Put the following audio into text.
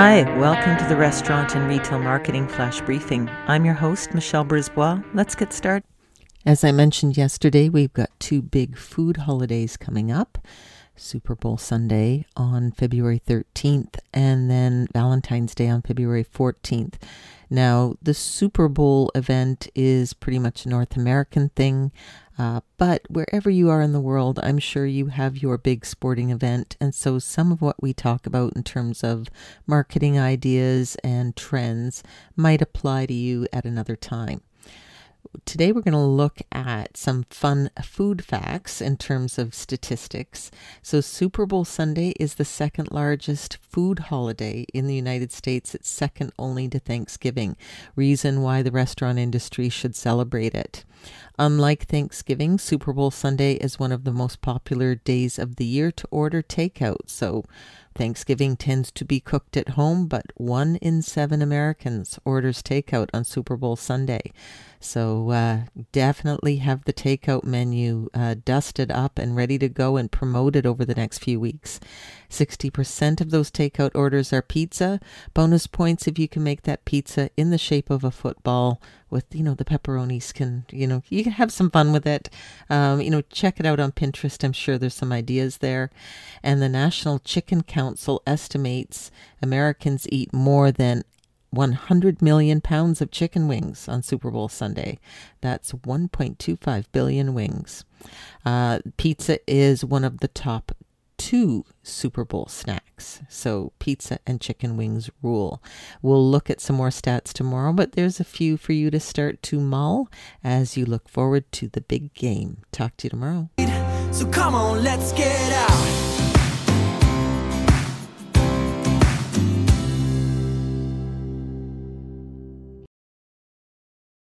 Hi, welcome to the Restaurant and Retail Marketing Flash Briefing. I'm your host, Michelle Brisbois. Let's get started. As I mentioned yesterday, we've got two big food holidays coming up. Super Bowl Sunday on February 13th, and then Valentine's Day on February 14th. Now, the Super Bowl event is pretty much a North American thing, uh, but wherever you are in the world, I'm sure you have your big sporting event. And so, some of what we talk about in terms of marketing ideas and trends might apply to you at another time. Today, we're going to look at some fun food facts in terms of statistics. So, Super Bowl Sunday is the second largest food holiday in the United States. It's second only to Thanksgiving. Reason why the restaurant industry should celebrate it. Unlike Thanksgiving, Super Bowl Sunday is one of the most popular days of the year to order takeout. So, Thanksgiving tends to be cooked at home, but one in seven Americans orders takeout on Super Bowl Sunday. So uh, definitely have the takeout menu uh, dusted up and ready to go and promoted over the next few weeks. 60% of those takeout orders are pizza. Bonus points if you can make that pizza in the shape of a football with, you know, the pepperonis can, you know, you can have some fun with it. Um, you know, check it out on Pinterest. I'm sure there's some ideas there. And the National Chicken Council estimates Americans eat more than 100 million pounds of chicken wings on Super Bowl Sunday. That's 1.25 billion wings. Uh, pizza is one of the top two Super Bowl snacks. So pizza and chicken wings rule. We'll look at some more stats tomorrow, but there's a few for you to start to mull as you look forward to the big game. Talk to you tomorrow. So come on, let's get out.